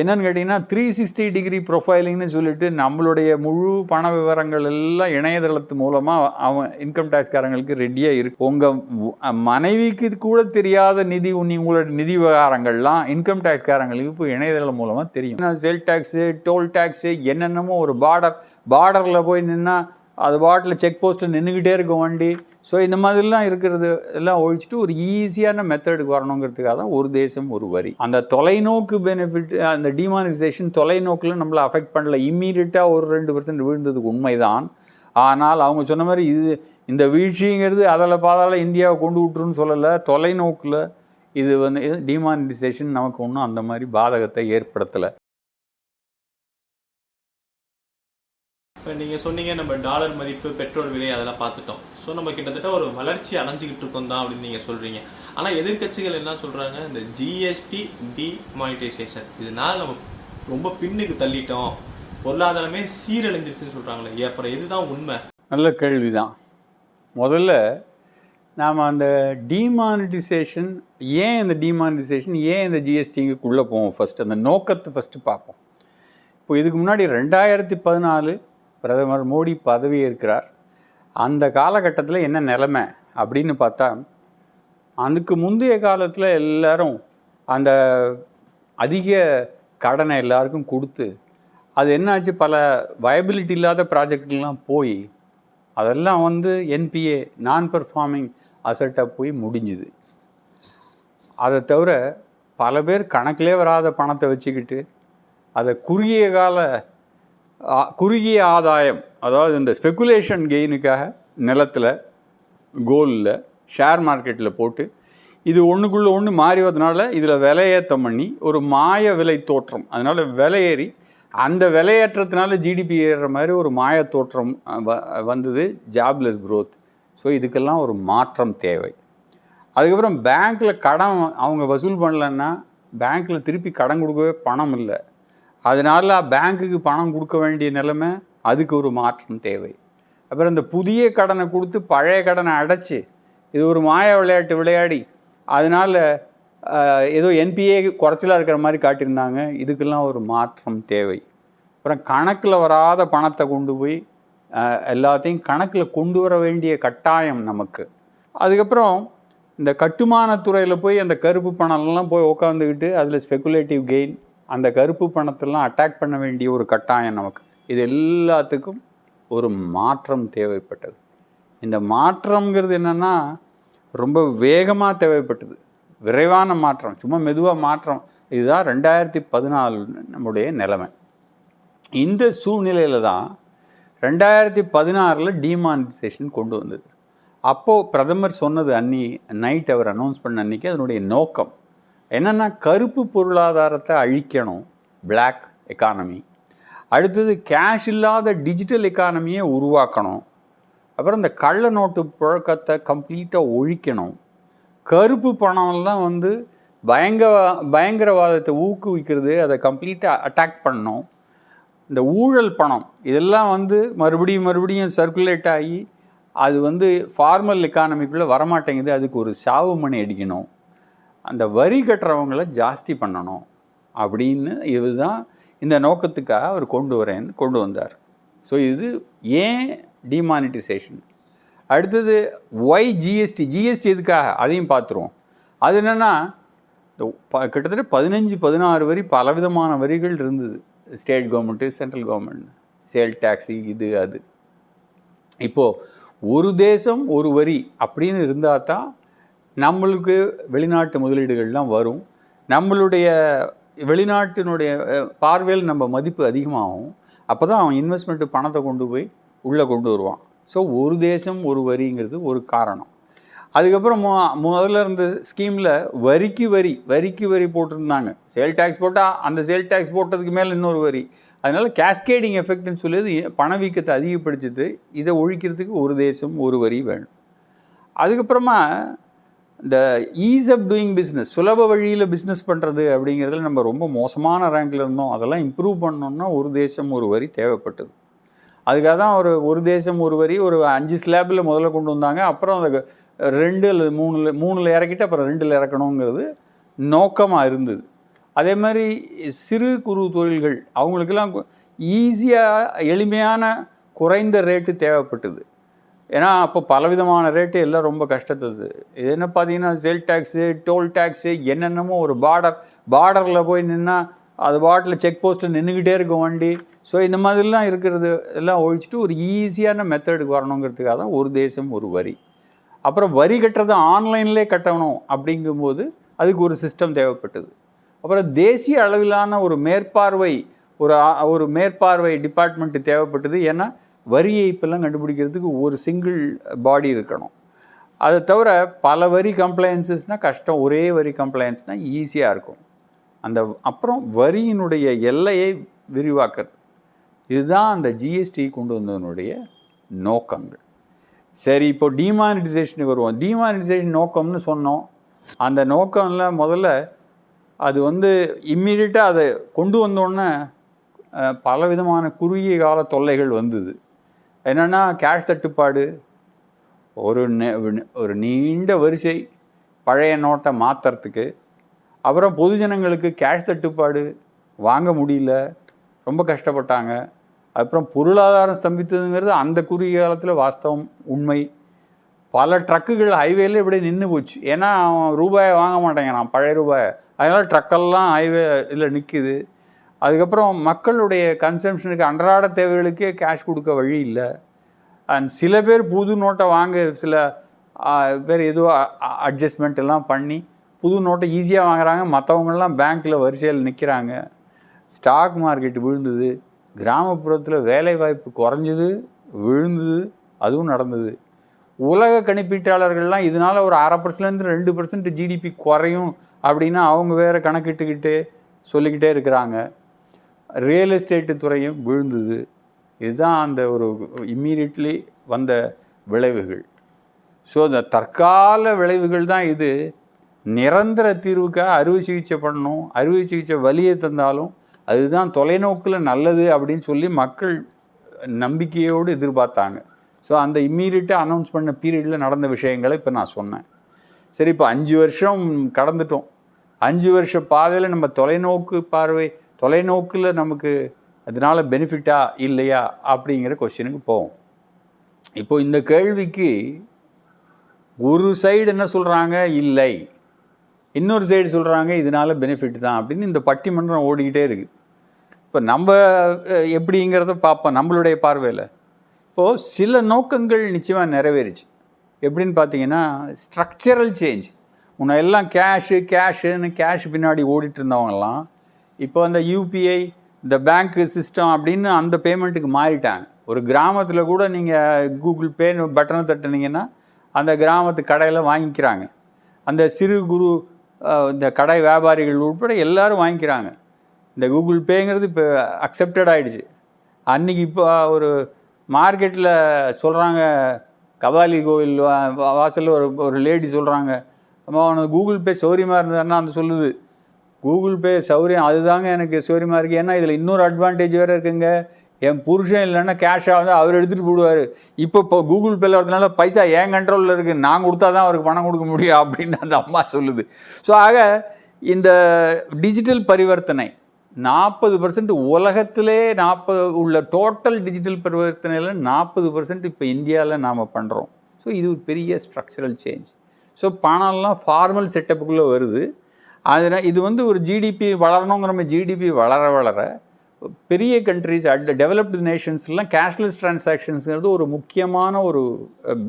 என்னன்னு கேட்டிங்கன்னா three sixty degree ப்ரொஃபைலிங்னு சொல்லிட்டு நம்மளுடைய முழு பண விவரங்கள் எல்லாம் இணையதளத்து மூலமாக அவன் இன்கம் டேக்ஸ்காரங்களுக்கு ரெடியாக இருக்கு. உங்கள் மனைவிக்கு கூட தெரியாத நிதி உங்களோட நிதி விவகாரங்கள்லாம் இன்கம் டேக்ஸ்காரங்களுக்கு இப்போ இணையதளம் மூலமாக தெரியும். செல் டேக்ஸு டோல் டேக்ஸு என்னென்னமோ ஒரு பார்டர் பார்டரில் போய் நின்னா அது பாட்டில் செக் போஸ்ட்டில் நின்றுக்கிட்டே இருக்கும் வண்டி. ஸோ இந்த மாதிரிலாம் இருக்கிறது எல்லாம் ஒழிச்சிட்டு ஒரு ஈஸியான மெத்தடுக்கு வரணுங்கிறதுக்காக தான் ஒரு தேசம் ஒரு வரி. அந்த தொலைநோக்கு பெனிஃபிட் அந்த டிமானிசேஷன் தொலைநோக்கில் நம்மளை அஃபெக்ட் பண்ணல. இம்மீடியட்டாக ஒரு ரெண்டு பர்சன்ட் விழுந்ததுக்கு உண்மைதான். ஆனால் அவங்க சொன்ன மாதிரி இது இந்த வீழ்ச்சிங்கிறது அதில் பாதாள இந்தியாவை கொண்டு விட்டுருன்னு சொல்லலை. தொலைநோக்கில் இது வந்து டிமானிசேஷன் நமக்கு ஒன்றும் அந்த மாதிரி பாதகத்தை ஏற்படுத்தலை. இப்போ நீங்கள் சொன்னீங்க நம்ம டாலர் மதிப்பு பெட்ரோல் விலை அதெல்லாம் பார்த்துட்டோம். ஸோ நம்ம கிட்டத்தட்ட ஒரு வளர்ச்சி அடைஞ்சிக்கிட்டு இருக்கோம் தான் அப்படின்னு நீங்கள் சொல்கிறீங்க ஆனால் எதிர்க்கட்சிகள் என்ன சொல்கிறாங்க இந்த ஜிஎஸ்டி டிமானிட்டைசேஷன் இதனால் நம்ம ரொம்ப பின்னுக்கு தள்ளிட்டோம். பொருளாதாரமே சீரழிஞ்சிருச்சுன்னு சொல்கிறாங்களே அப்புறம் இதுதான் உண்மை. நல்ல கேள்வி தான் முதல்ல நாம் அந்த டிமானிட்டைசேஷன் ஏன் இந்த டிமானிட்டைசேஷன் ஏன் இந்த ஜிஎஸ்டிங்குக்குள்ளே போவோம் ஃபஸ்ட் அந்த நோக்கத்தை ஃபஸ்ட்டு பார்ப்போம். இப்போ இதுக்கு முன்னாடி ரெண்டாயிரத்தி பதினாலு பிரதமர் மோடி பதவி இருக்கிறார் அந்த காலகட்டத்தில் என்ன நிலைமை அப்படின்னு பார்த்தா அதுக்கு முந்தைய காலத்தில் எல்லாரும் அந்த அதிக கடனை எல்லாருக்கும் கொடுத்து அது என்னாச்சு? பல வயபிலிட்டி இல்லாத ப்ராஜெக்ட்லாம் போய் அதெல்லாம் வந்து என்பிஏ நான் பெர்ஃபார்மிங் அசட்டாக போய் முடிஞ்சுது. அதை தவிர பல பேர் கணக்கிலே வராத பணத்தை வச்சுக்கிட்டு அதை குறுகிய கால குறுகிய ஆதாயம் அதாவது இந்த ஸ்பெகுலேஷன் கெயினுக்காக நிலத்தில் கோலில் ஷேர் மார்க்கெட்டில் போட்டு இது ஒன்றுக்குள்ளே ஒன்று மாறிவதனால இதில் விலையேற்றம் பண்ணி ஒரு மாய விலை தோற்றம். அதனால் விலையேறி அந்த விலையேற்றத்தினால ஜிடிபி ஏறுற மாதிரி ஒரு மாய தோற்றம் வ- வந்தது ஜாப்லெஸ் க்ரோத் ஸோ இதுக்கெல்லாம் ஒரு மாற்றம் தேவை. அதுக்கப்புறம் பேங்க்கில் கடன் அவங்க வசூல் பண்ணலன்னா பேங்க்கில் திருப்பி கடன் கொடுக்கவே பணம் இல்லை. அதனால பேங்க்குக்கு பணம் கொடுக்க வேண்டிய நிலைமை அதுக்கு ஒரு மாற்றம் தேவை. அப்புறம் இந்த புதிய கடனை கொடுத்து பழைய கடனை அடைச்சி இது ஒரு மாய விளையாட்டு விளையாடி அதனால் ஏதோ என்பிஏ குறைச்சலாக இருக்கிற மாதிரி காட்டியிருந்தாங்க. இதுக்கெல்லாம் ஒரு மாற்றம் தேவை. அப்புறம் கணக்கில் வராத பணத்தை கொண்டு போய் எல்லாத்தையும் கணக்கில் கொண்டு வர வேண்டிய கட்டாயம் நமக்கு. அதுக்கப்புறம் இந்த கட்டுமானத்துறையில் போய் அந்த கருப்பு பணம்லாம் போய் உட்காந்துக்கிட்டு அதில் ஸ்பெகுலேட்டிவ் கெயின் அந்த கருப்பு பணத்தெல்லாம் அட்டாக் பண்ண வேண்டிய ஒரு கட்டாயம் நமக்கு. இது எல்லாத்துக்கும் ஒரு மாற்றம் தேவைப்பட்டது. இந்த மாற்றம்ங்கிறது என்னென்னா ரொம்ப வேகமாக தேவைப்பட்டது. விரைவான மாற்றம் சும்மா மெதுவாக மாற்றம். இதுதான் ரெண்டாயிரத்தி பதினாலு நம்முடைய நிலைமை. இந்த சூழ்நிலையில் தான் ரெண்டாயிரத்தி பதினாறில் டிமானிசேஷன் கொண்டு வந்தது. அப்போது பிரதமர் சொன்னது அன்னி நைட் அவர் அனௌன்ஸ் பண்ண அன்னைக்கு அதனுடைய நோக்கம். என்னென்னா கருப்பு பொருளாதாரத்தை அழிக்கணும் பிளாக் எக்கானமி அடுத்தது கேஷ் இல்லாத டிஜிட்டல் எக்கானமியை உருவாக்கணும். அப்புறம் இந்த கள்ள நோட்டு புழக்கத்தை கம்ப்ளீட்டாக ஒழிக்கணும். கருப்பு பணம்லாம் வந்து பயங்க பயங்கரவாதத்தை ஊக்குவிக்கிறது அதை கம்ப்ளீட்டாக அட்டாக் பண்ணணும். இந்த ஊழல் பணம் இதெல்லாம் வந்து மறுபடியும் மறுபடியும் சர்க்குலேட் ஆகி அது வந்து ஃபார்மல் எக்கானமிக்குள்ளே வரமாட்டேங்குது. அதுக்கு ஒரு சாவு மணி அடிக்கணும். அந்த வரி கட்டுறவங்கள ஜாஸ்தி பண்ணணும் அப்படின்னு இதுதான் இந்த நோக்கத்துக்காக அவர் கொண்டு வரேன்னு கொண்டு வந்தார். ஸோ இது ஏன் டிமானிட்டைசேஷன் அடுத்தது ஒய் ஜிஎஸ்டி ஜிஎஸ்டி எதுக்காக? அதையும் பார்த்துருவோம். அது என்னென்னா இந்த கிட்டத்தட்ட பதினஞ்சு பதினாறு வரி பலவிதமான வரிகள் இருந்தது. State government central government sale tax இது அது. இப்போது ஒரு தேசம் ஒரு வரி அப்படின்னு இருந்தால் தான் நம்மளுக்கு வெளிநாட்டு முதலீடுகள்லாம் வரும். நம்மளுடைய வெளிநாட்டினுடைய பார்வையில் நம்ம மதிப்பு அதிகமாகும். அப்போ தான் அவன் இன்வெஸ்ட்மெண்ட்டு பணத்தை கொண்டு போய் உள்ளே கொண்டு வருவான். ஸோ ஒரு தேசம் ஒரு வரிங்கிறது ஒரு காரணம். அதுக்கப்புறம் மு- முதல்ல இருந்த ஸ்கீமில் வரிக்கு வரி வரிக்கு வரி போட்டிருந்தாங்க. சேல் டேக்ஸ் போட்டால் அந்த சேல் டேக்ஸ் போட்டதுக்கு மேலே இன்னொரு வரி. அதனால் கேஸ்கேடிங் எஃபெக்ட்னு சொல்லியது பணவீக்கத்தை அதிகப்படுத்திட்டு இதை ஒழிக்கிறதுக்கு ஒரு தேசம் ஒரு வரி வேணும். அதுக்கப்புறமா இந்த ஈஸ் ஆஃப் டூயிங் பிஸ்னஸ் சுலப வழியில் பிஸ்னஸ் பண்ணுறது அப்படிங்கிறதுல நம்ம ரொம்ப மோசமான ரேங்கில் இருந்தோம். அதெல்லாம் இம்ப்ரூவ் பண்ணோம்னா ஒரு தேசம் ஒரு வரி தேவைப்பட்டது. அதுக்காக தான் ஒரு ஒரு தேசம் ஒரு வரி ஒரு அஞ்சு ஸ்லாபில் முதல்ல கொண்டு வந்தாங்க. அப்புறம் அந்த ரெண்டு அல்லது மூணுல மூணில் இறக்கிட்டு அப்புறம் ரெண்டில் இறக்கணுங்கிறது நோக்கமாக இருந்தது. அதே மாதிரி சிறு குறு தொழில்கள் அவங்களுக்கெல்லாம் ஈஸியாக எளிமையான குறைந்த ரேட்டு தேவைப்பட்டது. ஏன்னா அப்போ பலவிதமான ரேட்டு எல்லாம் ரொம்ப கஷ்டத்தது. இது என்ன பார்த்தீங்கன்னா சேல் டேக்ஸு டோல் டேக்ஸு என்னென்னமோ ஒரு பார்டர் பார்டரில் போய் நின்னா அது பாட்டில் செக் போஸ்ட்டில் நின்றுக்கிட்டே இருக்கும் வண்டி. ஸோ இந்த மாதிரிலாம் இருக்கிறது எல்லாம் ஒழிச்சிட்டு ஒரு ஈஸியான மெத்தடுக்கு வரணுங்கிறதுக்காக தான் ஒரு தேசம் ஒரு வரி. அப்புறம் வரி கட்டுறது ஆன்லைன்லேயே கட்டணும் அப்படிங்கும்போது அதுக்கு ஒரு சிஸ்டம் தேவைப்பட்டது. அப்புறம் தேசிய அளவிலான ஒரு மேற்பார்வை ஒரு ஒரு மேற்பார்வை டிபார்ட்மெண்ட்டு தேவைப்பட்டது. ஏன்னா வரி ஏய்ப்பெல்லாம் கண்டுபிடிக்கிறதுக்கு ஒரு சிங்கிள் பாடி இருக்கணும். அதை தவிர பல வரி கம்ப்ளைன்சஸ்னால் கஷ்டம். ஒரே வரி கம்ப்ளைன்ஸ்னால் ஈஸியாக இருக்கும். அந்த அப்புறம் வரியினுடைய எல்லையை விரிவாக்குறது. இதுதான் அந்த ஜிஎஸ்டி கொண்டு வந்ததனுடைய நோக்கங்கள். சரி இப்போ டிமானிட்டைசேஷனுக்கு வருவோம். டிமானிட்டைசேஷன் நோக்கம்னு சொன்னோம். அந்த நோக்கம்ல முதல்ல அது வந்து இம்மீடியட்டாக அதை கொண்டு வந்தோடனே பல விதமான குறுகிய கால தொல்லைகள் வந்தது. என்னென்னா கேஷ் தட்டுப்பாடு. ஒரு நெ- ஒரு நீண்ட வரிசை பழைய நோட்டை மாற்றுறதுக்கு அப்புறம் பொதுஜனங்களுக்கு கேஷ் தட்டுப்பாடு வாங்க முடியல ரொம்ப கஷ்டப்பட்டாங்க. அப்புறம் பொருளாதாரம் ஸ்தம்பித்ததுங்கிறது அந்த குறுகிய காலத்தில் வாஸ்தவம் உண்மை. பல ட்ரக்குகள் ஹைவேல இப்படி நின்று போச்சு. ஏன்னா அவன் ரூபாயை வாங்க மாட்டேங்கிறான் பழைய ரூபாயை. அதனால் ட்ரக்கெல்லாம் ஹைவே இதில் நிற்குது அதுக்கப்புறம் மக்களுடைய கன்சம்ஷனுக்கு அன்றாட தேவைகளுக்கே கேஷ் கொடுக்க வழி இல்லை. அண்ட் சில பேர் புது நோட்டை வாங்க சில பேர் ஏதோ அட்ஜஸ்ட்மெண்ட் எல்லாம் பண்ணி புது நோட்டை ஈஸியாக வாங்குறாங்க. மற்றவங்கெல்லாம் பேங்க்கில் வரிசையில் நிற்கிறாங்க ஸ்டாக் மார்க்கெட் விழுந்தது. கிராமப்புறத்தில் வேலைவாய்ப்பு குறைஞ்சது விழுந்தது அதுவும் நடந்தது. உலக கணிப்பீட்டாளர்கள்லாம் இதனால் ஒரு அரை பர்சன்ட்லேருந்து ரெண்டு பர்சன்ட் ஜிடிபி குறையும் அப்படின்னா அவங்க வேறு கணக்கிட்டுக்கிட்டு சொல்லிக்கிட்டே இருக்கிறாங்க. ரியல் எஸ்டேட்டு துறையும் விழுந்தது. இதுதான் அந்த ஒரு இம்மீடியட்லி வந்த விளைவுகள். ஸோ அந்த தற்கால விளைவுகள் தான் இது. நிரந்தர தீர்வுக்காக அறுவை சிகிச்சை பண்ணணும் அறுவை சிகிச்சை வலியை தந்தாலும் அதுதான் தொலைநோக்கில் நல்லது அப்படின்னு சொல்லி மக்கள் நம்பிக்கையோடு எதிர்பார்த்தாங்க. ஸோ அந்த இம்மீடியட்டாக அனௌன்ஸ் பண்ண பீரியடில் நடந்த விஷயங்களை இப்போ நான் சொன்னேன். சரி இப்போ அஞ்சு வருஷம் கடந்துட்டோம். அஞ்சு வருஷ பாதையில் நம்ம தொலைநோக்கு பார்வை தொலைநோக்கில் நமக்கு அதனால பெனிஃபிட்டா இல்லையா அப்படிங்கிற கொஸ்டினுக்கு போவோம். இப்போ இந்த கேள்விக்கு ஒரு சைடு என்ன சொல்கிறாங்க இல்லை. இன்னொரு சைடு சொல்கிறாங்க இதனால பெனிஃபிட் தான் அப்படின்னு இந்த பட்டிமன்றம் ஓடிக்கிட்டே இருக்குது இப்போ நம்ம எப்படிங்கிறத பார்ப்போம் நம்மளுடைய பார்வையில். இப்போது சில நோக்கங்கள் நிச்சயமாக நிறைவேறுச்சு. எப்படின்னு பார்த்தீங்கன்னா ஸ்ட்ரக்சரல் சேஞ்ச் முன்ன எல்லாம் கேஷு கேஷுன்னு கேஷ் பின்னாடி ஓடிட்டு இருந்தவங்கலாம் இப்போ அந்த யூபிஐ இந்த பேங்க் சிஸ்டம் அப்படின்னு அந்த பேமெண்ட்டுக்கு மாறிட்டாங்க. ஒரு கிராமத்தில் கூட நீங்கள் கூகுள் பே பட்டனை தட்டுனீங்கன்னா அந்த கிராமத்து கடையில் வாங்கிக்கிறாங்க. அந்த சிறு குறு இந்த கடை வியாபாரிகள் உட்பட எல்லாரும் வாங்கிக்கிறாங்க. இந்த கூகுள் பேங்கிறது இப்போ அக்செப்டட் ஆகிடுச்சு அன்னைக்கு இப்போ ஒரு மார்க்கெட்டில் சொல்கிறாங்க கபாலி கோவில் வா- வாசலில் ஒரு ஒரு லேடி சொல்கிறாங்க அம்மா உனக்கு கூகுள் பே சௌரியமாக இருந்ததுன்னா அந்த சொல்லுது. கூகுள் பே சௌரியம் அதுதாங்க எனக்கு சௌரியமாக இருக்குது ஏன்னா இதில் இன்னொரு அட்வான்டேஜ் வேறு இருக்குங்க. என் புருஷன் இல்லைன்னா கேஷாக வந்து அவர் எடுத்துகிட்டு போடுவார் இப்போ இப்போ கூகுள் பேல வரதுனால பைசா என் கண்ட்ரோலில் இருக்குது நான் கொடுத்தா தான் அவருக்கு பணம் கொடுக்க முடியும் அப்படின்னு அந்த அம்மா சொல்லுது. ஸோ ஆக இந்த டிஜிட்டல் பரிவர்த்தனை நாற்பது பர்சன்ட் உலகத்திலே நாற்பது உள்ள டோட்டல் டிஜிட்டல் பரிவர்த்தனையில் நாற்பது பர்சன்ட் இப்போ இந்தியாவில் நாம் பண்ணுறோம் ஸோ இது ஒரு பெரிய ஸ்ட்ரக்சரல் சேஞ்ச் ஸோ பணம்லாம் ஃபார்மல் செட்டப்புக்குள்ளே வருது. அதனால் இது வந்து ஒரு ஜிடிபி வளரணுங்கிற மாதிரி ஜிடிபி வளர வளர பெரிய கண்ட்ரிஸ் அட் டெவலப்டு நேஷன்ஸ்லாம் கேஷ்லெஸ் டிரான்சாக்ஷன்ஸுங்கிறது ஒரு முக்கியமான ஒரு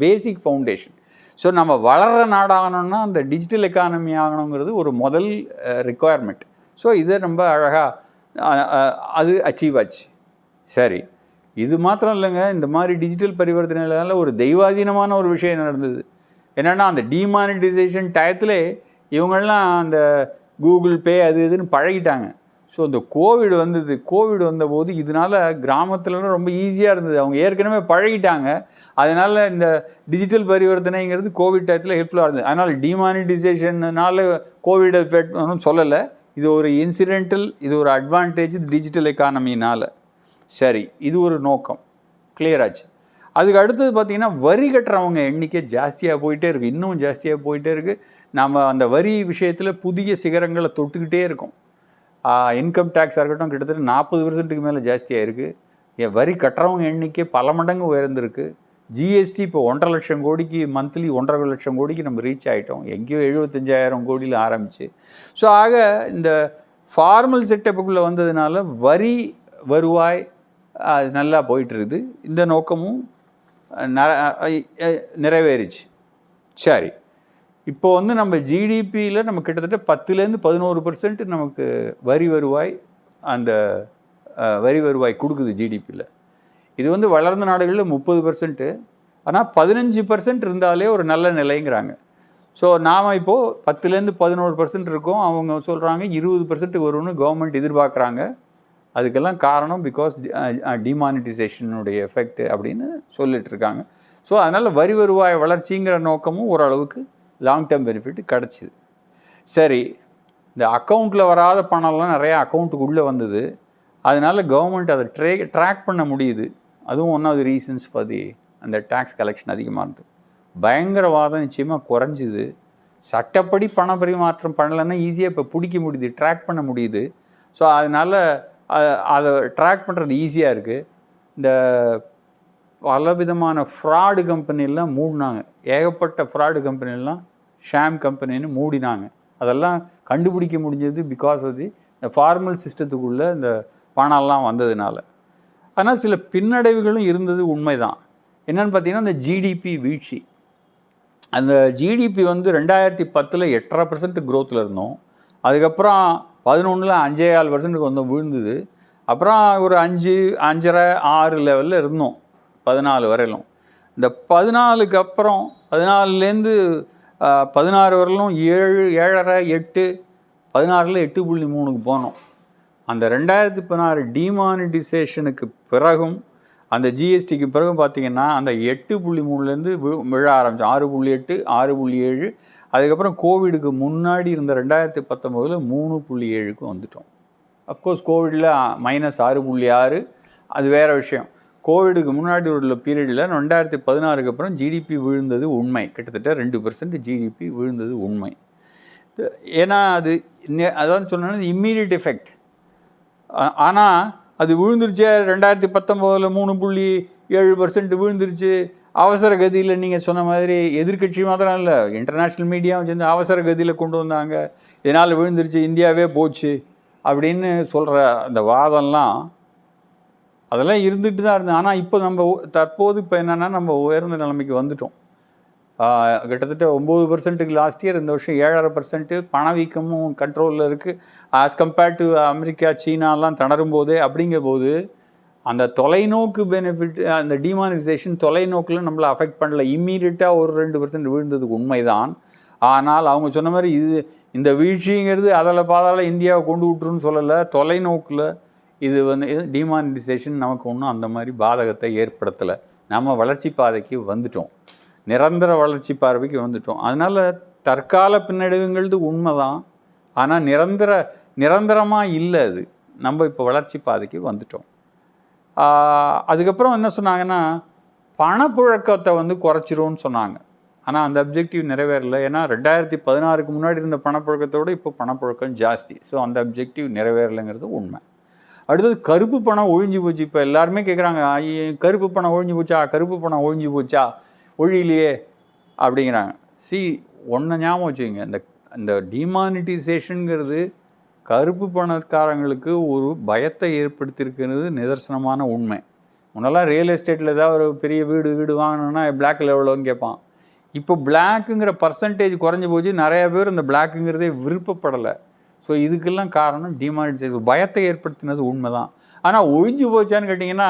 பேசிக் ஃபவுண்டேஷன் ஸோ நம்ம வளர்கிற நாடாகணும்னா அந்த டிஜிட்டல் எக்கானமி ஆகணுங்கிறது ஒரு முதல் ரிக்குவயர்மெண்ட் ஸோ இதை ரொம்ப அழகாக அது அச்சீவ் ஆச்சு. சரி. இது மாத்திரம் இல்லைங்க. இந்த மாதிரி டிஜிட்டல் பரிவர்த்தனைகளால் ஒரு தெய்வாதீனமான ஒரு விஷயம் நடந்தது. என்னென்னா அந்த டிமானிட்டைசேஷன் டயத்துலேயே இவங்கெல்லாம் அந்த கூகுள் பே அது இதுன்னு பழகிட்டாங்க. ஸோ இந்த கோவிட் வந்தது கோவிட் வந்தபோது இதனால கிராமத்துலலாம் ரொம்ப ஈஸியாக இருந்தது. அவங்க ஏற்கனவே பழகிட்டாங்க. அதனால் இந்த டிஜிட்டல் பரிவர்த்தனைங்கிறது கோவிட் டயத்தில் ஹெல்ப்ஃபுல்லாக இருந்தது. அதனால் டிமானிட்டைசேஷன்னால கோவிடை எஃபெக்ட் சொல்லலை. இது ஒரு இன்சிடென்டல் இது ஒரு அட்வான்டேஜ் டிஜிட்டல் எக்கானமினால் சரி இது ஒரு நோக்கம். Clear ஆச்சு. அதுக்கு அடுத்தது பார்த்திங்கன்னா வரி கட்டுறவங்க எண்ணிக்கை ஜாஸ்தியாக போயிட்டே இருக்குது இன்னும் ஜாஸ்தியாக போயிட்டே இருக்குது நம்ம அந்த வரி விஷயத்தில் புதிய சிகரங்களை தொட்டுக்கிட்டே இருக்கோம். இன்கம் டேக்ஸாக இருக்கட்டும் கிட்டத்தட்ட நாற்பது பர்சன்ட்டுக்கு மேலே ஜாஸ்தியாக இருக்குது வரி கட்டுறவங்க எண்ணிக்கை பல மடங்கு உயர்ந்திருக்கு. ஜிஎஸ்டி இப்போ ஒன்றரை லட்சம் கோடிக்கு மந்த்லி ஒன்றரை லட்சம் கோடிக்கு நம்ம ரீச் ஆகிட்டோம் எங்கேயோ எழுபத்தஞ்சாயிரம் கோடியில் ஆரம்பிச்சு. ஸோ ஆக இந்த ஃபார்மல் செட்டப்புக்குள்ளே வந்ததுனால வரி வருவாய் அது நல்லா போயிட்டுருக்குது. இந்த நோக்கமும் நிறைவேறிச்சு. சரி. இப்போ வந்து நம்ம ஜிடிபியில் நம்ம கிட்டத்தட்ட பத்துலேருந்து பதினோரு பர்சன்ட் நமக்கு வரி வருவாய் அந்த வரி வருவாய் கொடுக்குது ஜிடிபியில் இது வந்து வளர்ந்த நாடுகளில் முப்பது பர்சன்ட்டு ஆனால் பதினஞ்சு பர்சன்ட் இருந்தாலே ஒரு நல்ல நிலைங்கிறாங்க. ஸோ நாம் இப்போது பத்துலேருந்து பதினோரு பர்சன்ட் இருக்கோம் அவங்க சொல்கிறாங்க இருபது பர்சன்ட் வரும்னு கவர்மெண்ட் எதிர்பார்க்குறாங்க. அதுக்கெல்லாம் காரணம் பிகாஸ் டிமானிட்டைசேஷனுடைய எஃபெக்ட் அப்படின்னு சொல்லிட்டு இருக்காங்க. ஸோ அதனால் வரி வருவாய் வளர்ச்சிங்கிற நோக்கமும் ஓரளவுக்கு லாங் டேர்ம் பெனிஃபிட் கிடச்சிது. சரி இந்த அக்கௌண்ட்டில் வராத பணம்லாம் நிறையா அக்கௌண்ட்டுக்கு உள்ளே வந்தது. அதனால கவர்மெண்ட் அதை ட்ரே ட்ராக் பண்ண முடியுது. அதுவும் ஒன் ஆஃப் தி ரீசன்ஸ் பதி அந்த டேக்ஸ் கலெக்ஷன் அதிகமாக இருந்தது. பயங்கரவாதம் நிச்சயமாக குறைஞ்சிது. சட்டப்படி பண பரிமாற்றம் பண்ணலைன்னா ஈஸியாக இப்போ பிடிக்க முடியுது ட்ராக் பண்ண முடியுது. ஸோ அதனால் அதை ட்ராக் பண்ணுறது ஈஸியாக இருக்குது இந்த பல விதமான ஃப்ராடு கம்பெனிலாம் மூடினாங்க. ஏகப்பட்ட ஃப்ராடு கம்பெனிலாம் ஷாம் கம்பெனின்னு மூடினாங்க. அதெல்லாம் கண்டுபிடிக்க முடிஞ்சது பிகாஸ் ஆஃப் தி இந்த ஃபார்மல் சிஸ்டத்துக்குள்ளே இந்த பணம்லாம் வந்ததுனால. ஆனால் சில பின்னடைவுகளும் இருந்தது உண்மைதான். என்னன்னு பார்த்தீங்கன்னா இந்த ஜிடிபி வீழ்ச்சி. அந்த ஜிடிபி வந்து ரெண்டாயிரத்தி பத்தில் எட்டரை பர்சன்ட் க்ரோத்தில் இருந்தோம். அதுக்கப்புறம் பதினொன்றில் அஞ்சே ஆறு பர்சன்ட்டுக்கு வந்து விழுந்தது. அப்புறம் ஒரு அஞ்சு அஞ்சரை ஆறு லெவலில் இருந்தோம். பதினாலு வரையிலும். இந்த பதினாலுக்கு அப்புறம் பதினாலுலேருந்து பதினாறு வரையிலும் ஏழு ஏழரை எட்டு பதினாறில் எட்டு புள்ளி மூணுக்கு போனோம். அந்த ரெண்டாயிரத்தி பதினாறு டிமானிட்டைசேஷனுக்கு பிறகும் அந்த ஜிஎஸ்டிக்கு பிறகு பார்த்தீங்கன்னா அந்த எட்டு புள்ளி மூணுலேருந்து விழ ஆரம்பிச்சோம். ஆறு புள்ளி எட்டு ஆறு புள்ளி ஏழு. அதுக்கப்புறம் கோவிடுக்கு முன்னாடி இருந்த ரெண்டாயிரத்தி பத்தொம்போதில் மூணு புள்ளி ஏழுக்கு வந்துட்டோம். அஃப்கோர்ஸ் கோவிடில் மைனஸ் ஆறு புள்ளி ஆறு. அது வேறு விஷயம். கோவிடுக்கு முன்னாடி உள்ள பீரியடில் ரெண்டாயிரத்தி பதினாறுக்கு அப்புறம் ஜிடிபி விழுந்தது உண்மை. கிட்டத்தட்ட ரெண்டு பர்சன்ட் ஜிடிபி விழுந்தது உண்மை. ஏன்னா அது அதான் சொன்னேன்னா இம்மீடியட் எஃபெக்ட் ஆனால் அது விழுந்துருச்சே ரெண்டாயிரத்தி பத்தொம்போதில் மூணு புள்ளி ஏழு பர்சன்ட் விழுந்துருச்சு. அவசர கதியில் நீங்கள் சொன்ன மாதிரி எதிர்க்கட்சி மாத்திரம் இல்லை இன்டர்நேஷ்னல் மீடியாவும் சேர்ந்து அவசர கதியில் கொண்டு வந்தாங்க. இதனால் விழுந்துருச்சு இந்தியாவே போச்சு அப்படின்னு சொல்கிற அந்த வாதம்லாம் அதெல்லாம் இருந்துட்டு தான் இருந்தது. ஆனால் இப்போ நம்ம தற்போது இப்போ என்னென்னா நம்ம உயர்ந்த நிலைமைக்கு வந்துட்டோம். கிட்டத்தட்ட ஒம்பது பர்சன்ட்டுக்கு லாஸ்ட் இயர் இந்த வருஷம் ஏழரை பர்சன்ட்டு பணவீக்கமும் கண்ட்ரோலில் இருக்குது ஆஸ் கம்பேர்ட் டு அமெரிக்கா சீனாலாம் தணரும் போது அப்படிங்கிற போது அந்த தொலைநோக்கு பெனிஃபிட் அந்த டிமானிசேஷன் தொலைநோக்கில் நம்மளை அஃபெக்ட் பண்ணல. இம்மீடியட்டாக ஒரு ரெண்டு பர்சன்ட் விழுந்ததுக்கு உண்மைதான். ஆனால் அவங்க சொன்ன மாதிரி இது இந்த வீழ்ச்சிங்கிறது அதில் பாதால இந்தியாவை கொண்டு விட்டுருன்னு சொல்லலை. தொலைநோக்கில் இது வந்து டிமானிட்டைசேஷன் நமக்கு ஒன்றும் அந்த மாதிரி பாதகத்தை ஏற்படுத்தலை. நம்ம வளர்ச்சி பாதைக்கு வந்துட்டோம். நிரந்தர வளர்ச்சி பார்வைக்கு வந்துட்டோம். அதனால் தற்கால பின்னடைவுங்கிறது உண்மை தான் ஆனால் நிரந்தர நிரந்தரமாக இல்லை அது. நம்ம இப்போ வளர்ச்சி பாதைக்கு வந்துட்டோம். அதுக்கப்புறம் என்ன சொன்னாங்கன்னா பணப்புழக்கத்தை வந்து குறைச்சிரும்னு சொன்னாங்க. ஆனால் அந்த அப்ஜெக்டிவ் நிறைவேறலை. ஏன்னா ரெண்டாயிரத்தி பதினாறுக்கு முன்னாடி இருந்த பணப்புழக்கத்தோடு இப்போ பணப்புழக்கம் ஜாஸ்தி. ஸோ அந்த அப்ஜெக்டிவ் நிறைவேறலைங்கிறது உண்மை. அடுத்தது கருப்பு பணம் ஒழிஞ்சு போச்சு. இப்போ எல்லாருமே கேட்குறாங்க கருப்பு பணம் ஒழிஞ்சு போச்சா? கருப்பு பணம் ஒழிஞ்சு போச்சா? ஒழியிலையே. அப்படிங்கிறாங்க. சி ஒன்றை ஞாபகம் வச்சுக்கோங்க. இந்த இந்த டிமானிட்டைசேஷனுங்கிறது கருப்பு பணக்காரங்களுக்கு ஒரு பயத்தை ஏற்படுத்தியிருக்கிறது நிதர்சனமான உண்மை. முன்னெல்லாம் ரியல் எஸ்டேட்டில் ஏதாவது ஒரு பெரிய வீடு வீடு வாங்கணும்னா பிளாக்கில் எவ்வளோன்னு கேட்பான். இப்போ பிளாக்குங்கிற பர்சன்டேஜ் குறைஞ்சி போச்சு. நிறைய பேர் இந்த பிளாக்குங்கிறதே விருப்பப்படலை. ஸோ இதுக்கெல்லாம் காரணம் டிமானிட்டைசேஷன் பயத்தை ஏற்படுத்தினது உண்மை தான் ஆனால் ஒழிஞ்சு போச்சான்னு கேட்டிங்கன்னா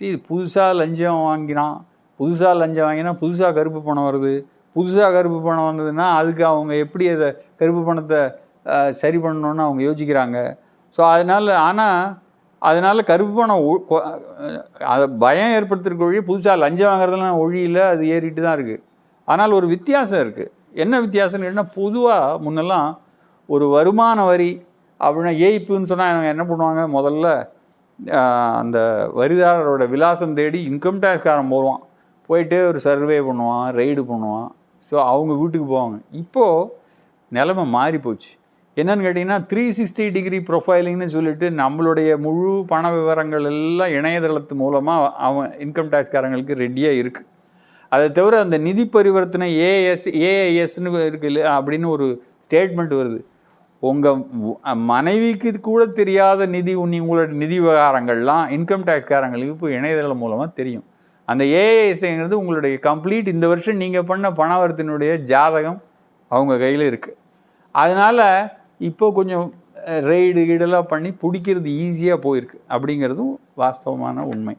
சி புதுசாக லஞ்சம் வாங்கினான். புதுசாக லஞ்சம் வாங்கினா புதுசாக கருப்பு பணம் வருது. புதுசாக கருப்பு பணம் வந்ததுன்னா அதுக்கு அவங்க எப்படி அதை கருப்பு பணத்தை சரி பண்ணணும்னு அவங்க யோசிக்கிறாங்க. ஸோ அதனால் ஆனால் அதனால் கருப்பு பணம் கொ- அதை பயம் ஏற்படுத்துறதுக்கு ஒழி புதுசாக லஞ்சம் வாங்குறதுலாம் ஒழியில் அது ஏறிட்டு தான் இருக்குது ஆனால் ஒரு வித்தியாசம் இருக்குது என்ன வித்தியாசம்னு கேட்டால் பொதுவாக முன்னெல்லாம் ஒரு வருமான வரி அப்படின்னா ஏய்ப்புன்னு சொன்னால் என்ன பண்ணுவாங்க? முதல்ல அந்த வரிதாரரோட விலாசம் தேடி இன்கம் டேக்ஸ்காரன் போடுவான் போயிட்டு ஒரு சர்வே பண்ணுவான் ரெய்டு பண்ணுவான். ஸோ அவங்க வீட்டுக்கு போவாங்க. இப்போது நிலமை மாறி போச்சு. என்னன்னு கேட்டிங்கன்னா த்ரீ சிக்ஸ்டி டிகிரி ப்ரொஃபைலிங்னு சொல்லிட்டு நம்மளுடைய முழு பண விவரங்கள் எல்லாம் இணையதளத்து மூலமாக அவன் இன்கம் டேக்ஸ்காரங்களுக்கு ரெடியாக இருக்குது அதை தவிர அந்த நிதி பரிவர்த்தனை ஏஎஸ் ஏஐஎஸ்னு இருக்கு இல்லை அப்படின்னு ஒரு ஸ்டேட்மெண்ட் வருது. உங்கள் மனைவிக்கு கூட தெரியாத நிதி உன்னி உங்களோட நிதி விவகாரங்கள்லாம் இன்கம் டேக்ஸ்காரங்களுக்கு இப்போ இணையதளம் மூலமாக தெரியும். அந்த ஏஐஎஸ்ஐங்கிறது உங்களுடைய கம்ப்ளீட் இந்த வருஷம் நீங்கள் பண்ண பணவரத்தினுடைய ஜாதகம் அவங்க கையில் இருக்குது அதனால் இப்போ கொஞ்சம் ரெய்டு கீடெல்லாம் பண்ணி பிடிக்கிறது ஈஸியாக போயிருக்கு அப்படிங்கிறதும் வாஸ்தவமான உண்மை.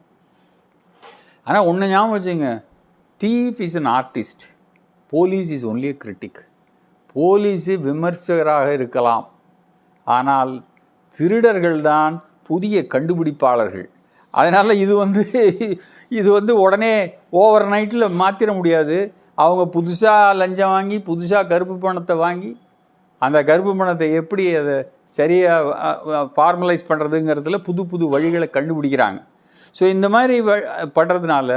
ஆனால் ஒன்று ஞாபகம் வச்சுங்க thief is an artist police is only critic police விமர்சகராக இருக்கலாம். ஆனால் திருடர்கள் தான் புதிய கண்டுபிடிப்பாளர்கள். அதனால் இது வந்து இது வந்து உடனே ஓவர் நைட்டில் மாற்றிட முடியாது. அவங்க புதுசாக லஞ்சம் வாங்கி புதுசாக கருப்பு பணத்தை வாங்கி அந்த கருப்பு பணத்தை எப்படி அதை சரியாக ஃபார்மலைஸ் பண்ணுறதுங்கிறதுல புது புது வழிகளை கண்டுபிடிக்கிறாங்க. ஸோ இந்த மாதிரி வ பண்ணுறதுனால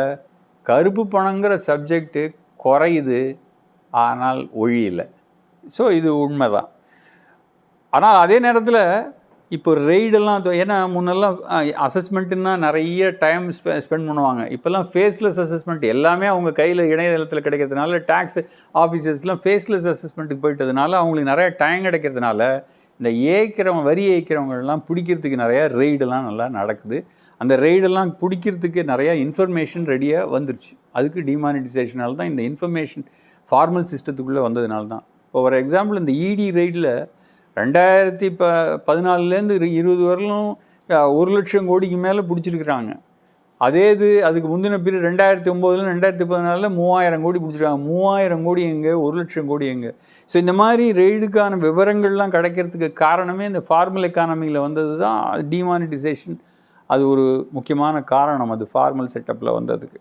கருப்பு பணங்கிற சப்ஜெக்டு குறையுது. ஆனால் ஒழியலை. ஸோ இது உண்மை தான் ஆனால் அதே நேரத்தில் இப்போ ரெய்டெல்லாம் ஏன்னா முன்னெல்லாம் அசஸ்மெண்ட்டுன்னா நிறைய டைம் ஸ்பெ ஸ்பெண்ட் பண்ணுவாங்க. இப்போல்லாம் ஃபேஸ்லெஸ் அசஸ்மெண்ட் எல்லாமே அவங்க கையில் இணையதளத்தில் கிடைக்கிறதுனால டேக்ஸ் ஆஃபீஸர்ஸ்லாம் ஃபேஸ்லெஸ் அசஸ்மெண்ட்டுக்கு போயிட்டதுனால அவங்களுக்கு நிறைய டைம் கிடைக்கிறதுனால இந்த ஏய்க்கிறவங்க வரி ஏய்க்கிறவங்கெல்லாம் பிடிக்கிறதுக்கு நிறையா ரெய்டெல்லாம் நல்லா நடக்குது. அந்த ரெய்டெல்லாம் பிடிக்கிறதுக்கு நிறையா இன்ஃபர்மேஷன் ரெடியாக வந்துருச்சு. அதுக்கு டிமானிட்டைசேஷனால தான் இந்த இன்ஃபர்மேஷன் ஃபார்மல் சிஸ்டத்துக்குள்ளே வந்ததுனால தான். இப்போ ஃபார் எக்ஸாம்பிள் இந்த இடி ரைடில் ரெண்டாயிரத்தி ப பதினாலுலேருந்து இருபது வரலும் ஒரு லட்சம் கோடிக்கு மேலே பிடிச்சிருக்கிறாங்க. அதே இது அதுக்கு முந்தின பீரியட் ரெண்டாயிரத்தி ஒம்போதுல ரெண்டாயிரத்தி பதினாலில் மூவாயிரம் கோடி பிடிச்சிருக்காங்க. மூவாயிரம் கோடி எங்கே ஒரு லட்சம் கோடி எங்கே. ஸோ இந்த மாதிரி ரெய்டுக்கான விவரங்கள்லாம் கிடைக்கிறதுக்கு காரணமே இந்த ஃபார்மல் எக்கானமியில் வந்தது தான் டிமானிட்டைசேஷன் அது ஒரு முக்கியமான காரணம் அது ஃபார்மல் செட்டப்பில் வந்ததுக்கு.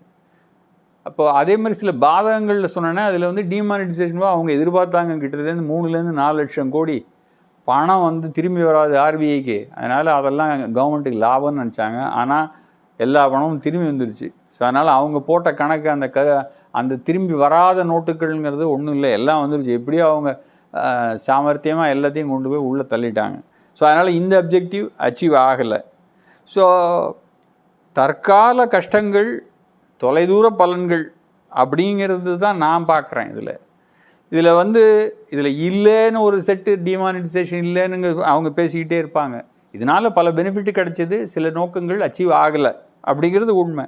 அப்போ அதே மாதிரி சில பாதகங்களில் சொன்னேன்னா அதில் வந்து டிமானிட்டைசேஷன் அவங்க எதிர்பார்த்தாங்க. கிட்டத்தட்ட மூணுலேருந்து நாலு லட்சம் கோடி பணம் வந்து திரும்பி வராது ஆர்பிஐக்கு அதனால் அதெல்லாம் கவர்மெண்ட்டுக்கு லாபம்னு நினச்சாங்க. ஆனால் எல்லா பணமும் திரும்பி வந்துருச்சு. ஸோ அதனால் அவங்க போட்ட கணக்கு அந்த க அந்த திரும்பி வராத நோட்டுகள்ங்கிறது ஒன்றும் இல்லை. எல்லாம் வந்துருச்சு. எப்படியோ அவங்க சாமர்த்தியமாக எல்லாத்தையும் கொண்டு போய் உள்ளே தள்ளிட்டாங்க. ஸோ அதனால் இந்த அப்ஜெக்டிவ் அச்சீவ் ஆகலை. ஸோ தற்கால கஷ்டங்கள் தொலைதூர பலன்கள் அப்படிங்கிறது தான் நான் பார்க்குறேன் இதில். இதில் வந்து இதில் இல்லைன்னு ஒரு செட்டு டிமானிட்டைசேஷன் இல்லைன்னு அவங்க பேசிக்கிட்டே இருப்பாங்க. இதனால் பல பெனிஃபிட் கிடைச்சது சில நோக்கங்கள் அச்சீவ் ஆகலை அப்படிங்கிறது உண்மை.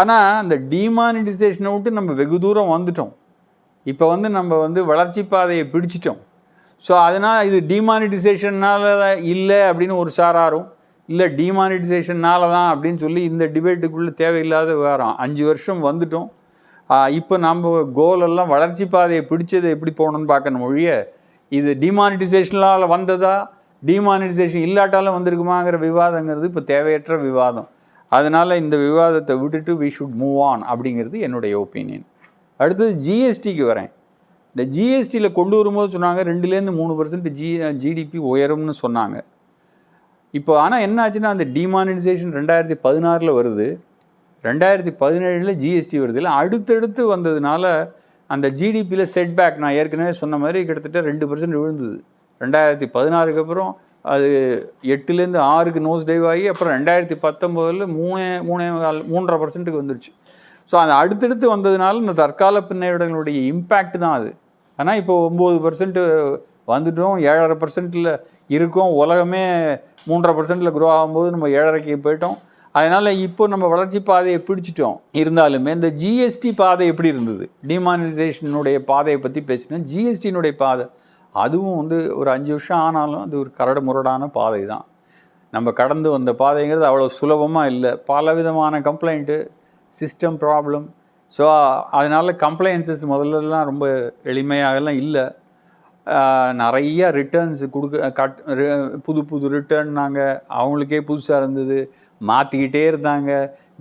ஆனால் அந்த டிமானிட்டைசேஷனை விட்டு நம்ம வெகு தூரம் வந்துட்டோம். இப்போ வந்து நம்ம வந்து வளர்ச்சி பாதையை பிடிச்சிட்டோம். ஸோ அதனால் இது டிமானிட்டைசேஷன்னால இல்லை அப்படின்னு ஒரு சாராரும் இல்லை டிமானிட்டைசேஷனால தான் அப்படின்னு சொல்லி இந்த டிபேட்டுக்குள்ளே தேவையில்லாத விவகாரம். அஞ்சு வருஷம் வந்துட்டோம். இப்போ நம்ம கோலெல்லாம் வளர்ச்சி பாதையை பிடிச்சதை எப்படி போகணும்னு பார்க்கணும் மொழிய இது டிமானிட்டைசேஷனால் வந்ததா டிமானிட்டைசேஷன் இல்லாட்டாலும் வந்திருக்குமாங்கிற விவாதங்கிறது இப்போ தேவையற்ற விவாதம். அதனால் இந்த விவாதத்தை விட்டுட்டு வி ஷுட் மூவ் ஆன் அப்படிங்கிறது என்னுடைய ஒப்பீனியன் அடுத்தது ஜிஎஸ்டிக்கு வரேன். இந்த ஜிஎஸ்டியில் கொண்டு வரும்போது சொன்னாங்க ரெண்டுலேருந்து மூணு பர்சன்ட் ஜி ஜிடிபி உயரும்னு சொன்னாங்க. இப்போ ஆனால் என்ன ஆச்சுன்னா அந்த டிமானிடைசேஷன் ரெண்டாயிரத்தி பதினாறில் வருது. ரெண்டாயிரத்தி பதினேழில் ஜிஎஸ்டி வருது. இல்லை அடுத்தடுத்து வந்ததுனால அந்த ஜிடிபியில் செட்பேக் நான் ஏற்கனவே சொன்ன மாதிரி கிட்டத்தட்ட ரெண்டு பர்சன்ட் விழுந்தது. ரெண்டாயிரத்தி பதினாறுக்கு அப்புறம் அது எட்டுலேருந்து ஆறுக்கு நோஸ் டைவ் ஆகி அப்புறம் ரெண்டாயிரத்தி பத்தொம்போதில் மூணே மூணே கால் மூன்றரை பர்சன்ட்டுக்கு வந்துருச்சு. ஸோ அந்த அடுத்தடுத்து வந்ததுனால இந்த தற்கால பின்னடைவுகளுடைய இம்பேக்ட் தான் அது. ஆனால் இப்போ ஒம்பது பர்சன்ட் வந்துட்டோம் ஏழரை பர்சன்ட்டில் இருக்கோம். உலகமே மூன்றரை பர்சன்டில் குரோ ஆகும்போது நம்ம ஏழரைக்கு போயிட்டோம். அதனால் இப்போ நம்ம வளர்ச்சி பாதையை பிடிச்சிட்டோம். இருந்தாலுமே இந்த ஜிஎஸ்டி பாதை எப்படி இருந்தது? டிமானிசேஷனுடைய பாதையை பற்றி பேசினா ஜிஎஸ்டியினுடைய பாதை அதுவும் வந்து ஒரு அஞ்சு வருஷம் ஆனாலும் அது ஒரு கரடு முரடான பாதை தான். நம்ம கடந்து வந்த பாதைங்கிறது அவ்வளோ சுலபமாக இல்லை. பல விதமான கம்ப்ளைண்ட்டு சிஸ்டம் ப்ராப்ளம் ஸோ அதனால் கம்ப்ளைன்சஸ் முதல்லலாம் ரொம்ப எளிமையாகலாம் இல்லை. நிறைய ரிட்டர்ன்ஸ் கொடுக்க கட் புது புது ரிட்டர்ன் நாங்கள் அவங்களுக்கே புதுசாக இருந்தது. மாற்றிக்கிட்டே இருந்தாங்க.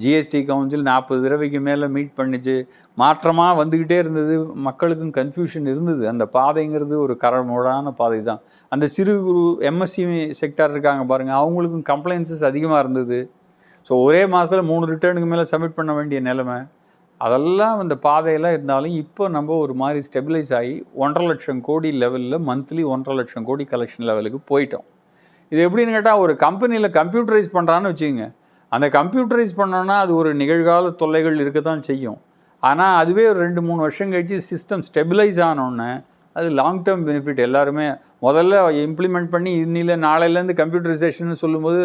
ஜிஎஸ்டி கவுன்சில் நாற்பது தடவைக்கு மேலே மீட் பண்ணிச்சு. மாற்றமாக வந்துக்கிட்டே இருந்தது. மக்களுக்கும் கன்ஃபியூஷன் இருந்தது. அந்த பாதைங்கிறது ஒரு கரமுடான பாதை தான் அந்த சிறு குறு எம்எஸ்சி செக்டார் இருக்காங்க பாருங்கள் அவங்களுக்கும் கம்ப்ளைன்சஸ் அதிகமாக இருந்தது. ஸோ ஒரே மாதத்தில் மூணு ரிட்டர்னுக்கு மேலே சப்மிட் பண்ண வேண்டிய நிலைமை. அதெல்லாம் அந்த பாதையெல்லாம் இருந்தாலும் இப்போ நம்ம ஒரு மாதிரி ஸ்டெபிலைஸ் ஆகி ஒன்றரை லட்சம் கோடி லெவலில் மந்த்லி ஒன்றரை லட்சம் கோடி கலெக்ஷன் லெவலுக்கு போயிட்டோம். இது எப்படின்னு கேட்டால் ஒரு கம்பெனியில் கம்ப்யூட்டரைஸ் பண்ணுறான்னு வச்சுக்கோங்க. அந்த கம்ப்யூட்டரைஸ் பண்ணோன்னா அது ஒரு நிகழ்கால தொல்லைகள் இருக்க தான் செய்யும். ஆனால் அதுவே ஒரு ரெண்டு மூணு வருஷம் கழிச்சு சிஸ்டம் ஸ்டெபிலைஸ் ஆனோடனே அது லாங் டேர்ம் பெனிஃபிட் எல்லாருமே முதல்ல இம்ப்ளிமெண்ட் பண்ணி இன்னில நாளையிலேருந்து கம்ப்யூட்டரைசேஷன் சொல்லும்போது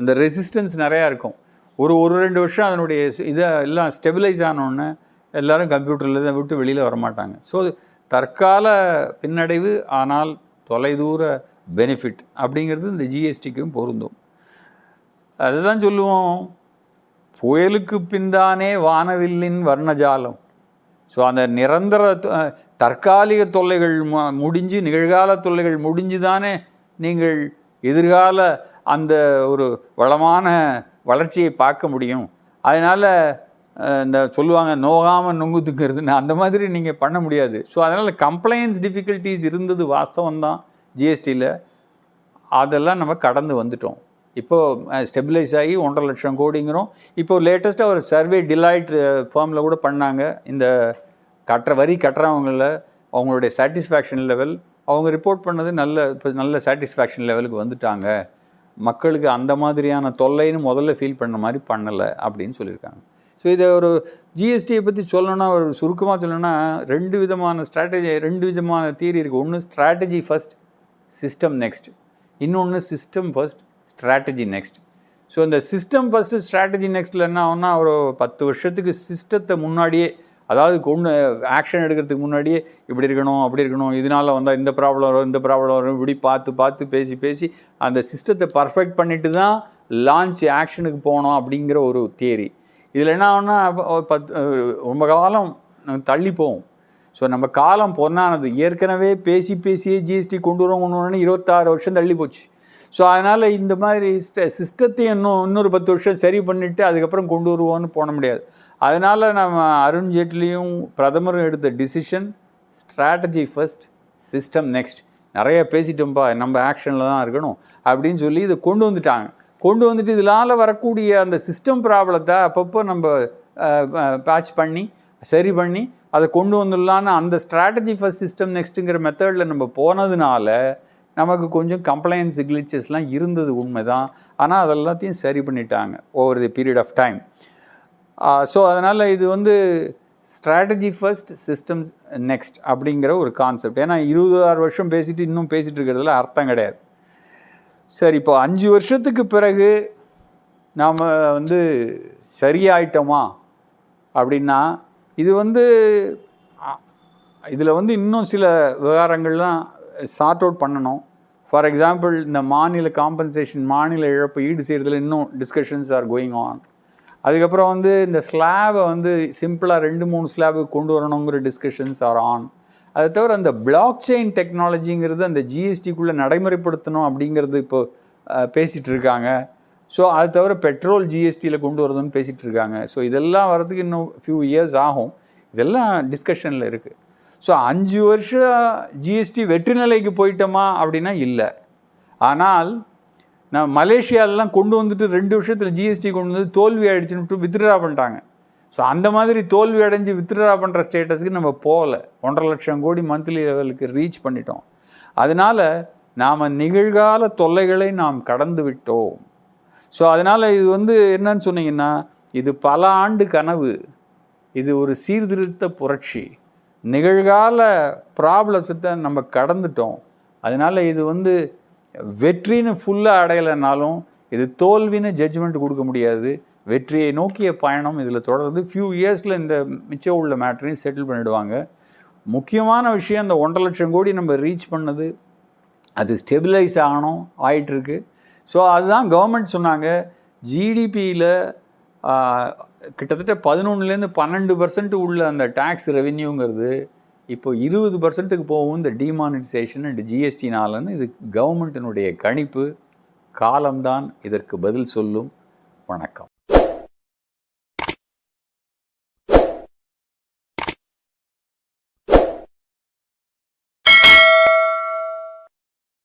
அந்த ரெசிஸ்டன்ஸ் நிறையா இருக்கும். ஒரு ஒரு ரெண்டு வருஷம் அதனுடைய இதை எல்லாம் ஸ்டெபிலைஸ் ஆனோடனே எல்லோரும் கம்ப்யூட்டரில் தான் விட்டு வெளியில் வரமாட்டாங்க. ஸோ தற்கால பின்னடைவு ஆனால் தொலைதூர பெனிஃபிட் அப்படிங்கிறது இந்த ஜிஎஸ்டிக்கும் பொருந்தும். அதுதான் சொல்லுவோம். புயலுக்கு பின்தானே வானவில்லின் வர்ணஜாலம். ஸோ அந்த நிரந்தர தற்காலிக தொல்லைகள் முடிஞ்சு நிகழ்கால தொல்லைகள் முடிஞ்சு தானே நீங்கள் எதிர்கால அந்த ஒரு வளமான வளர்ச்சியை பார்க்க முடியும். அதனால் இந்த சொல்லுவாங்க நோகாமல் நொங்குதுங்கிறதுன்னு அந்த மாதிரி நீங்கள் பண்ண முடியாது. ஸோ அதனால் கம்ப்ளைன்ஸ் டிஃபிகல்ட்டிஸ் இருந்தது வாஸ்தவம் தான் ஜிஎஸ்டியில் அதெல்லாம் நம்ம கடந்து வந்துட்டோம். இப்போது ஸ்டெபிலைஸ் ஆகி ஒன்றரை லட்சம் கோடிங்கிறோம். இப்போ லேட்டஸ்ட்டாக ஒரு சர்வே டிலைட் ஃபார்மில் கூட பண்ணாங்க. இந்த கட்டுற வரி கட்டுறவங்கள அவங்களுடைய சாட்டிஸ்ஃபேக்ஷன் லெவல் அவங்க ரிப்போர்ட் பண்ணது நல்ல இப்போ நல்ல சாட்டிஸ்ஃபேக்ஷன் லெவலுக்கு வந்துட்டாங்க. மக்களுக்கு அந்த மாதிரியான தொல்லைன்னு முதல்ல ஃபீல் பண்ண மாதிரி பண்ணலை அப்படின்னு சொல்லியிருக்காங்க. ஸோ இதை ஒரு ஜிஎஸ்டியை பற்றி சொல்லணும்னா ஒரு சுருக்கமாக சொல்லணும்னா ரெண்டு விதமான ஸ்ட்ராட்டஜி ரெண்டு விதமான தீரி இருக்குது ஒன்று ஸ்ட்ராட்டஜி ஃபர்ஸ்ட் சிஸ்டம் நெக்ஸ்ட் இன்னொன்று system first strategy next so இந்த சிஸ்டம் ஃபஸ்ட்டு ஸ்ட்ராட்டஜி நெக்ஸ்ட்டில் என்ன ஆகும்னா ஒரு பத்து வருஷத்துக்கு சிஸ்டத்தை முன்னாடியே அதாவது கொண்டு ஆக்ஷன் எடுக்கிறதுக்கு முன்னாடியே இப்படி இருக்கணும் அப்படி இருக்கணும் இதனால வந்தால் இந்த ப்ராப்ளம் வரும் இந்த ப்ராப்ளம் வரும் இப்படி பார்த்து பார்த்து பேசி பேசி அந்த சிஸ்டத்தை பர்ஃபெக்ட் பண்ணிட்டு தான் லான்ச் ஆக்ஷனுக்கு போகணும் அப்படிங்கிற ஒரு தியரி இதில் என்ன ஆகுனா பத்து ரொம்ப காலம் தள்ளி போகும் ஸோ நம்ம காலம் பொன்னானது. ஏற்கனவே பேசி பேசியே ஜிஎஸ்டி கொண்டு வரோம் கொண்டு வரோம்னு இருபத்தாறு வருஷம் தள்ளி போச்சு. ஸோ அதனால் இந்த மாதிரி சிஸ்டத்தை இன்னும் இன்னொரு பத்து வருஷம் சரி பண்ணிவிட்டு அதுக்கப்புறம் கொண்டு வருவோன்னு போன முடியாது. அதனால் நம்ம அருண் ஜேட்லியும் பிரதமரும் எடுத்த decision strategy first system next நிறைய பேசிட்டோம்ப்பா நம்ம ஆக்ஷனில் தான் இருக்கணும் அப்படின்னு சொல்லி இதை கொண்டு வந்துட்டாங்க. கொண்டு வந்துட்டு இதனால் வரக்கூடிய அந்த சிஸ்டம் ப்ராப்ளத்தை அப்பப்போ நம்ம பேட்ச் பண்ணி சரி பண்ணி அதை கொண்டு வந்துடலான்னு அந்த ஸ்ட்ராட்டஜி ஃபர்ஸ்ட் சிஸ்டம் நெக்ஸ்ட்டுங்கிற மெத்தடில் நம்ம போனதுனால நமக்கு கொஞ்சம் கம்ப்ளைன்ஸ் கிளிச்சஸ்லாம் இருந்தது உண்மை தான் ஆனால் அதெல்லாத்தையும் சரி பண்ணிட்டாங்க over the period of time so அதனால் இது வந்து ஸ்ட்ராட்டஜி ஃபர்ஸ்ட் சிஸ்டம் நெக்ஸ்ட் அப்படிங்கிற ஒரு கான்செப்ட் ஏன்னா இருபதாறு வருஷம் பேசிட்டு இன்னும் பேசிகிட்டு இருக்கிறதுல அர்த்தம் கிடையாது. சரி இப்போ அஞ்சு வருஷத்துக்கு பிறகு நாம் வந்து சரியாயிட்டோமா அப்படின்னா இது வந்து இதில் வந்து இன்னும் சில விவகாரங்கள்லாம் சார்ட் அவுட் பண்ணணும். ஃபார் எக்ஸாம்பிள் இந்த மாநில காம்பன்சேஷன் மாநில இழப்பு ஈடு செய்கிறதுல இன்னும் டிஸ்கஷன்ஸ் ஆர் கோயிங் ஆன் அதுக்கப்புறம் வந்து இந்த ஸ்லாபை வந்து சிம்பிளாக ரெண்டு மூணு ஸ்லாபு கொண்டு வரணுங்கிற டிஸ்கஷன்ஸ் ஆர் ஆன் அதை தவிர அந்த பிளாக் செயின் டெக்னாலஜிங்கிறது அந்த ஜிஎஸ்டிக்குள்ளே நடைமுறைப்படுத்தணும் அப்படிங்கிறது இப்போ பேசிகிட்டு இருக்காங்க. ஸோ அது தவிர பெட்ரோல் ஜிஎஸ்டியில் கொண்டு வரதுன்னு பேசிகிட்டு இருக்காங்க. ஸோ இதெல்லாம் வரதுக்கு இன்னும் ஃபியூ இயர்ஸ் ஆகும். இதெல்லாம் டிஸ்கஷனில் இருக்குது ஸோ அஞ்சு வருஷம் ஜிஎஸ்டி வெற்றி நிலைக்கு போயிட்டோமா அப்படின்னா இல்லை. ஆனால் நான் மலேசியாலலாம் கொண்டு வந்துட்டு ரெண்டு வருஷத்தில் ஜிஎஸ்டி கொண்டு வந்து தோல்வி ஆயிடுச்சுன்னு வித்ட்ரா பண்ணிட்டாங்க. ஸோ அந்த மாதிரி தோல்வி அடைஞ்சு வித்ட்ரா பண்ணுற ஸ்டேட்டஸ்க்கு நம்ம போகல. ஒன்றரை லட்சம் கோடி மந்த்லி லெவலுக்கு ரீச் பண்ணிட்டோம். அதனால் நாம் நிகழ்கால தொல்லைகளை நாம் கடந்து விட்டோம். ஸோ அதனால் இது வந்து என்னன்னு சொன்னீங்கன்னா இது பல ஆண்டு கனவு. இது ஒரு சீர்திருத்த புரட்சி. நிகழ்கால ப்ராப்ளத்தை நம்ம கடந்துட்டோம். அதனால் இது வந்து வெற்றின்னு ஃபுல்லாக அடையலைனாலும் இது தோல்வின்னு ஜட்ஜ்மெண்ட் கொடுக்க முடியாது. வெற்றியை நோக்கிய பயணம் இதில் தொடர்ந்து ஃபியூ இயர்ஸில் இந்த மிச்சம் உள்ள மேட்டரையும் செட்டில் பண்ணிடுவாங்க. முக்கியமான விஷயம் இந்த ஒன்றரை லட்சம் கோடி நம்ம ரீச் பண்ணது. அது ஸ்டெபிலைஸ் ஆகணும் ஆயிட்டுருக்கு. ஸோ அதுதான் கவர்மெண்ட் சொன்னாங்க. ஜிடிபியில் கிட்டத்தட்ட பதினொன்றுலேருந்து பன்னெண்டு பர்சன்ட் உள்ள அந்த டேக்ஸ் ரெவென்யூங்கிறது இப்போ இருபது பர்சன்ட்டுக்கு போகும் இந்த டிமானிட்டைசேஷன் அண்ட் ஜிஎஸ்டினாலன்னு இது கவர்மெண்ட்டினுடைய கணிப்பு. காலம்தான் இதற்கு பதில் சொல்லும். வணக்கம்.